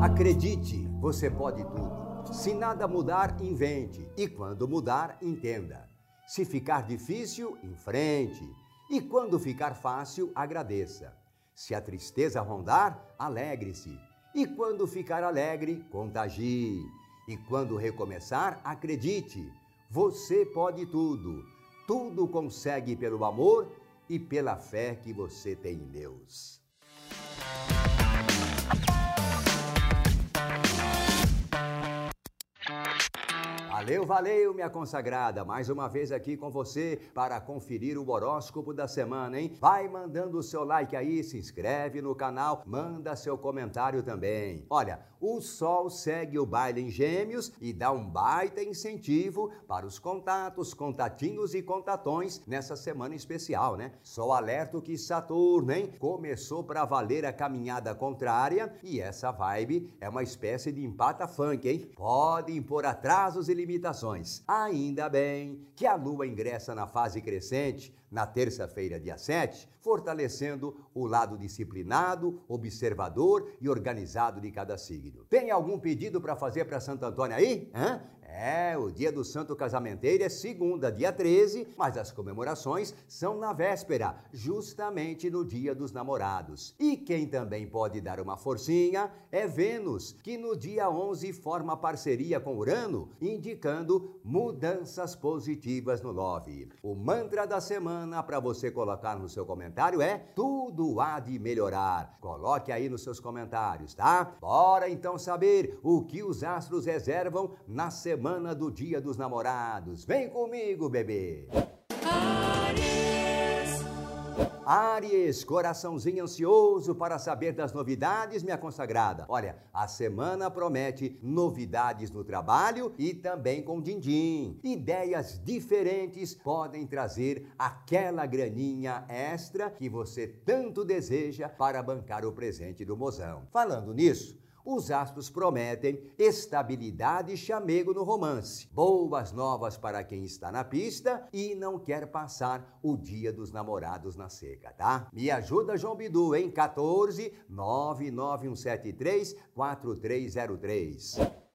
Acredite, você pode tudo. Se nada mudar, invente. E quando mudar, entenda. Se ficar difícil, enfrente. E quando ficar fácil, agradeça. Se a tristeza rondar, alegre-se. E quando ficar alegre, contagie. E quando recomeçar, acredite. Você pode tudo. Tudo consegue pelo amor e pela fé que você tem em Deus. Valeu, valeu, minha consagrada. Mais uma vez aqui com você para conferir o horóscopo da semana, hein? Vai mandando o seu like aí, se inscreve no canal, manda seu comentário também. Olha, o Sol segue o baile em Gêmeos e dá um baita incentivo para os contatos, contatinhos e contatões nessa semana especial, né? Só alerto que Saturno, hein? Começou para valer a caminhada contrária e essa vibe é uma espécie de empata funk, hein? Pode impor atrasos e limitações. Ainda bem que a Lua ingressa na fase crescente na terça-feira, dia 7, fortalecendo o lado disciplinado, observador e organizado de cada signo. Tem algum pedido para fazer para Santo Antônio aí? Hã? É, o dia do Santo Casamenteiro é segunda, dia 13, mas as comemorações são na véspera, justamente no dia dos namorados. E quem também pode dar uma forcinha é Vênus, que no dia 11 forma parceria com Urano, indicando mudanças positivas no love. O mantra da semana para você colocar no seu comentário é tudo há de melhorar. Coloque aí nos seus comentários, tá? Bora então saber o que os astros reservam na semana semana do Dia dos Namorados. Vem comigo, bebê! Aries. Aries, coraçãozinho ansioso para saber das novidades, minha consagrada. Olha, a semana promete novidades no trabalho e também com din-din. Ideias diferentes podem trazer aquela graninha extra que você tanto deseja para bancar o presente do mozão. Falando nisso, os astros prometem estabilidade e chamego no romance. Boas novas para quem está na pista e não quer passar o dia dos namorados na seca, tá? Me ajuda, João Bidu, em 14 99173 4303.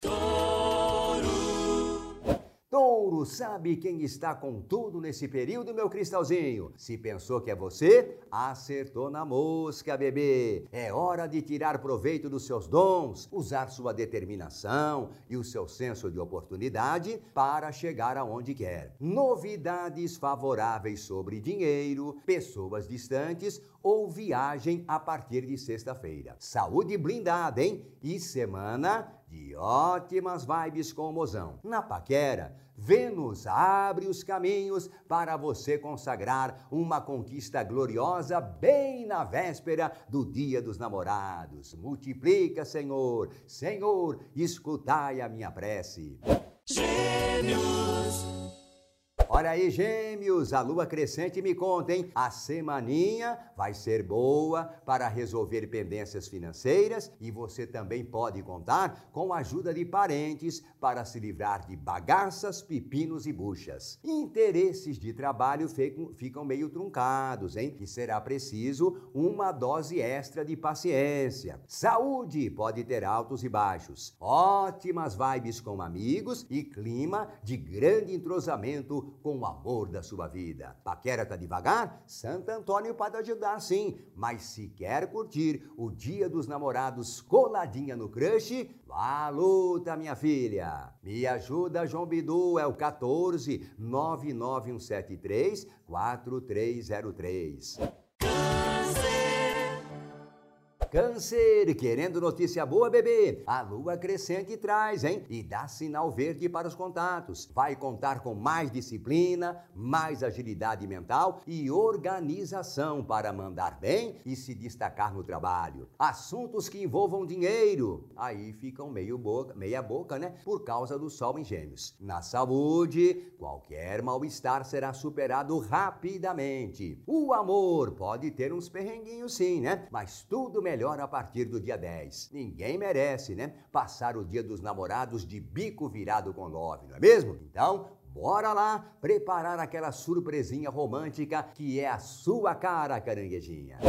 Sabe quem está com tudo nesse período, meu cristalzinho? Se pensou que é você, acertou na mosca, bebê. É hora de tirar proveito dos seus dons, usar sua determinação e o seu senso de oportunidade para chegar aonde quer. Novidades favoráveis sobre dinheiro, pessoas distantes ou viagem a partir de sexta-feira. Saúde blindada, hein? E semana de ótimas vibes com o mozão. Na paquera, Vênus abre os caminhos para você consagrar uma conquista gloriosa bem na véspera do Dia dos Namorados. Multiplica, Senhor. Senhor, escutai a minha prece. Gêmeos. Olha aí, gêmeos, a lua crescente me conta, hein? A semaninha vai ser boa para resolver pendências financeiras e você também pode contar com a ajuda de parentes para se livrar de bagaças, pepinos e buchas. Interesses de trabalho ficam, meio truncados, hein? E será preciso uma dose extra de paciência. Saúde pode ter altos e baixos. Ótimas vibes com amigos e clima de grande entrosamento com o amor da sua vida. Paquera tá devagar? Santo Antônio pode ajudar sim, mas se quer curtir o Dia dos Namorados coladinha no crush, vá à luta, minha filha. Me ajuda, João Bidu, é o 14 99173 4303. Câncer, querendo notícia boa, bebê? A lua crescente traz, hein? E dá sinal verde para os contatos. Vai contar com mais disciplina, mais agilidade mental e organização para mandar bem e se destacar no trabalho. Assuntos que envolvam dinheiro, aí ficam meio boca, meia boca, né? Por causa do sol em gêmeos. Na saúde, qualquer mal-estar será superado rapidamente. O amor pode ter uns perrenguinhos sim, né? Mas tudo melhor melhor a partir do dia 10. Ninguém merece, né? Passar o dia dos namorados de bico virado com love, não é mesmo? Então, bora lá preparar aquela surpresinha romântica que é a sua cara, caranguejinha.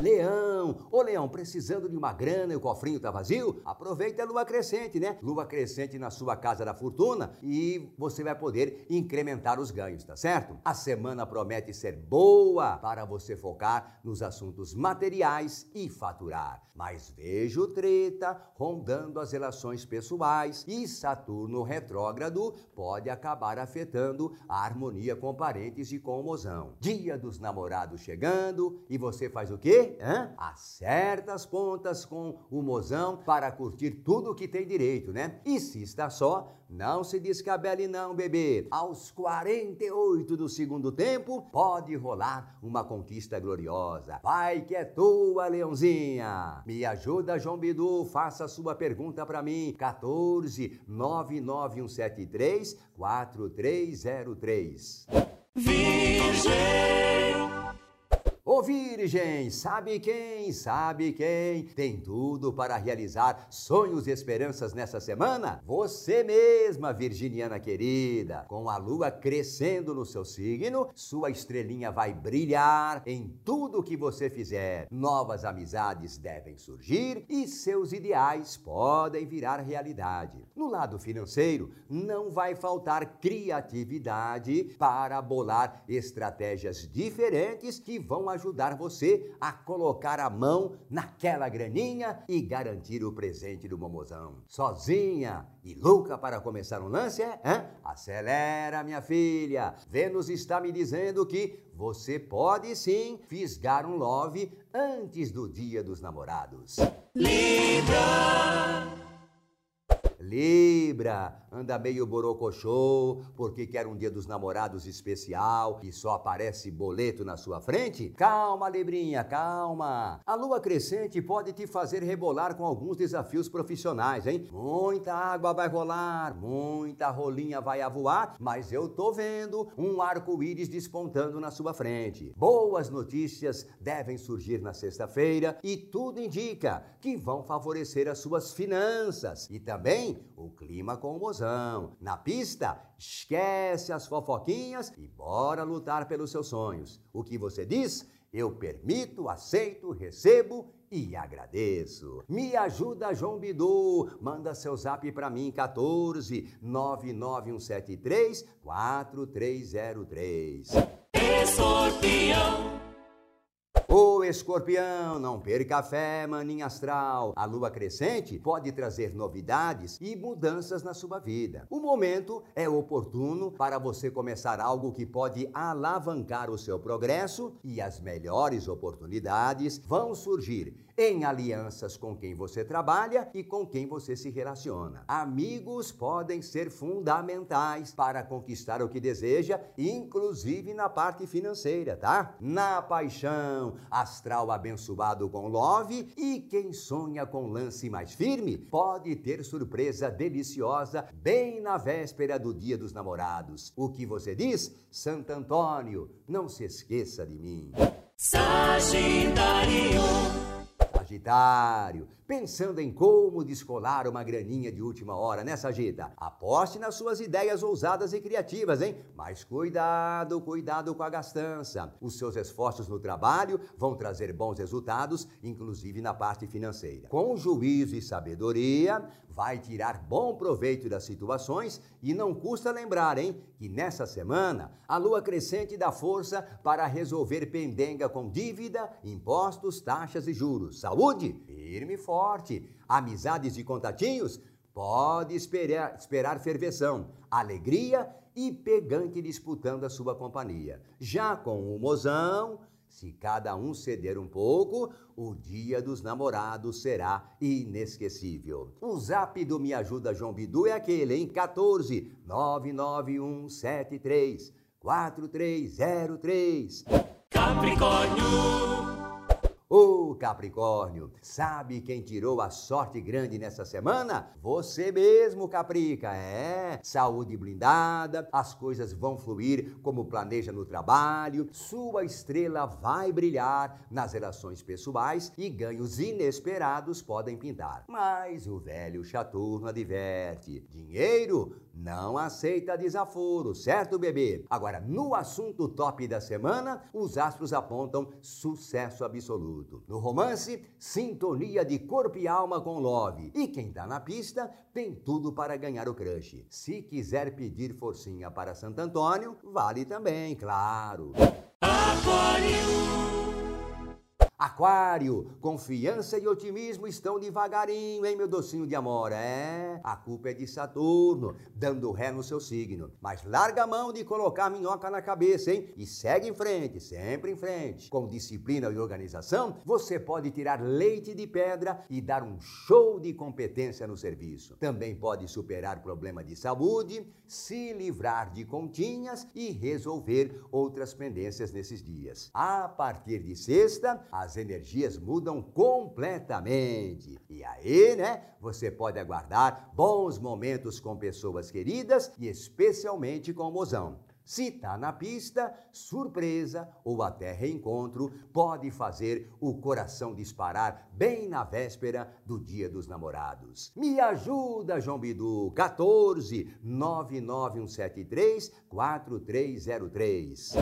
Leão! Ô Leão, precisando de uma grana e o cofrinho tá vazio? Aproveita a lua crescente, né? Lua crescente na sua casa da fortuna e você vai poder incrementar os ganhos, tá certo? A semana promete ser boa para você focar nos assuntos materiais e faturar. Mas vejo treta rondando as relações pessoais e Saturno retrógrado pode acabar afetando a harmonia com parentes e com o mozão. Dia dos namorados chegando e você faz o quê? Hã? Acerta as pontas com o mozão para curtir tudo que tem direito, né? E se está só, não se descabele não, bebê. Aos 48 do segundo tempo, pode rolar uma conquista gloriosa. Vai que é tua, leãozinha. Me ajuda, João Bidu, faça sua pergunta para mim. 14 99173 4303. Virgem! Virgem, sabe quem? Sabe quem tem tudo para realizar sonhos e esperanças nessa semana? Você mesma, virginiana querida. Com a lua crescendo no seu signo, sua estrelinha vai brilhar em tudo que você fizer. Novas amizades devem surgir e seus ideais podem virar realidade. No lado financeiro, não vai faltar criatividade para bolar estratégias diferentes que vão ajudar ajudar você a colocar a mão naquela graninha e garantir o presente do momozão. Sozinha e louca para começar um lance, é? Acelera, minha filha. Vênus está me dizendo que você pode sim fisgar um love antes do dia dos namorados. Libra! Libra, anda meio borocochô porque quer um dia dos namorados especial e só aparece boleto na sua frente? Calma, Librinha, calma. A lua crescente pode te fazer rebolar com alguns desafios profissionais, hein? Muita água vai rolar, muita rolinha vai avoar, mas eu tô vendo um arco-íris despontando na sua frente. Boas notícias devem surgir na sexta-feira e tudo indica que vão favorecer as suas finanças e também o clima com o mozão. Na pista, esquece as fofoquinhas e bora lutar pelos seus sonhos. O que você diz? Eu permito, aceito, recebo e agradeço. Me ajuda, João Bidu. Manda seu zap para mim, 14 99173 4303. Escorpião. Escorpião, não perca a fé, maninha astral. A lua crescente pode trazer novidades e mudanças na sua vida. O momento é oportuno para você começar algo que pode alavancar o seu progresso e as melhores oportunidades vão surgir em alianças com quem você trabalha e com quem você se relaciona. Amigos podem ser fundamentais para conquistar o que deseja, inclusive na parte financeira, tá? Na paixão, astral abençoado com love e quem sonha com lance mais firme pode ter surpresa deliciosa bem na véspera do dia dos namorados. O que você diz? Santo Antônio, não se esqueça de mim. Sagitário Sagitário, Pensando em como descolar uma graninha de última hora, né, Sagita? Aposte nas suas ideias ousadas e criativas, hein? Mas cuidado, cuidado com a gastança. Os seus esforços no trabalho vão trazer bons resultados, inclusive na parte financeira. Com juízo e sabedoria, vai tirar bom proveito das situações e não custa lembrar, hein, que nessa semana a lua crescente dá força para resolver pendenga com dívida, impostos, taxas e juros. Saúde firme e forte. Amizades e contatinhos pode esperar, esperar ferveção, alegria e pegante disputando a sua companhia. Já com o mozão, se cada um ceder um pouco, o dia dos namorados será inesquecível. O zap do Me Ajuda João Bidu é aquele, em 14 99173 4303. Capricórnio. Ô Capricórnio, sabe quem tirou a sorte grande nessa semana? Você mesmo, Caprica. É, saúde blindada, as coisas vão fluir como planeja no trabalho, sua estrela vai brilhar nas relações pessoais e ganhos inesperados podem pintar. Mas o velho Chaturno adverte: dinheiro não aceita desaforo, certo, bebê? Agora, no assunto top da semana, os astros apontam sucesso absoluto. No romance, sintonia de corpo e alma com Love. E quem tá na pista tem tudo para ganhar o crush. Se quiser pedir forcinha para Santo Antônio, vale também, claro. Aquário. Aquário, confiança e otimismo estão devagarinho, hein, meu docinho de amor? É, a culpa é de Saturno, dando ré no seu signo. Mas larga a mão de colocar a minhoca na cabeça, hein? E segue em frente, sempre em frente. Com disciplina e organização, você pode tirar leite de pedra e dar um show de competência no serviço. Também pode superar problema de saúde, se livrar de continhas e resolver outras pendências nesses dias. A partir de sexta, as as energias mudam completamente. E aí, né, você pode aguardar bons momentos com pessoas queridas e especialmente com o mozão. Se tá na pista, surpresa ou até reencontro pode fazer o coração disparar bem na véspera do Dia dos Namorados. Me ajuda, João Bidu, 14 99173 4303.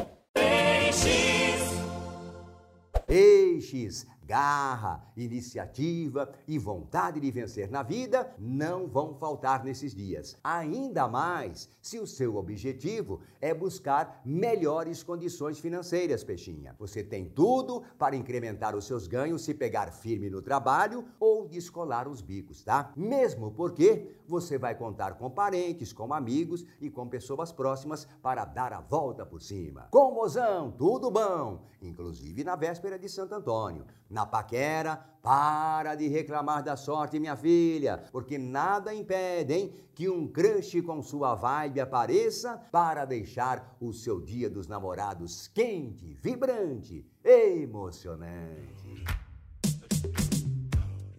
she is. Garra, iniciativa e vontade de vencer na vida não vão faltar nesses dias. Ainda mais se o seu objetivo é buscar melhores condições financeiras, peixinha. Você tem tudo para incrementar os seus ganhos se pegar firme no trabalho ou descolar os bicos, tá? Mesmo porque você vai contar com parentes, com amigos e com pessoas próximas para dar a volta por cima. Com mozão, tudo bom, inclusive na véspera de Santo Antônio. Na paquera, para de reclamar da sorte, minha filha, porque nada impede, hein, que um crush com sua vibe apareça para deixar o seu dia dos namorados quente, vibrante, emocionante.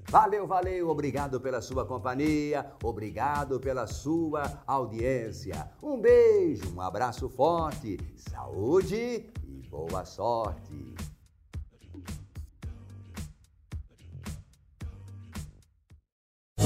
Valeu, valeu, obrigado pela sua companhia, obrigado pela sua audiência. Um beijo, um abraço forte, saúde e boa sorte.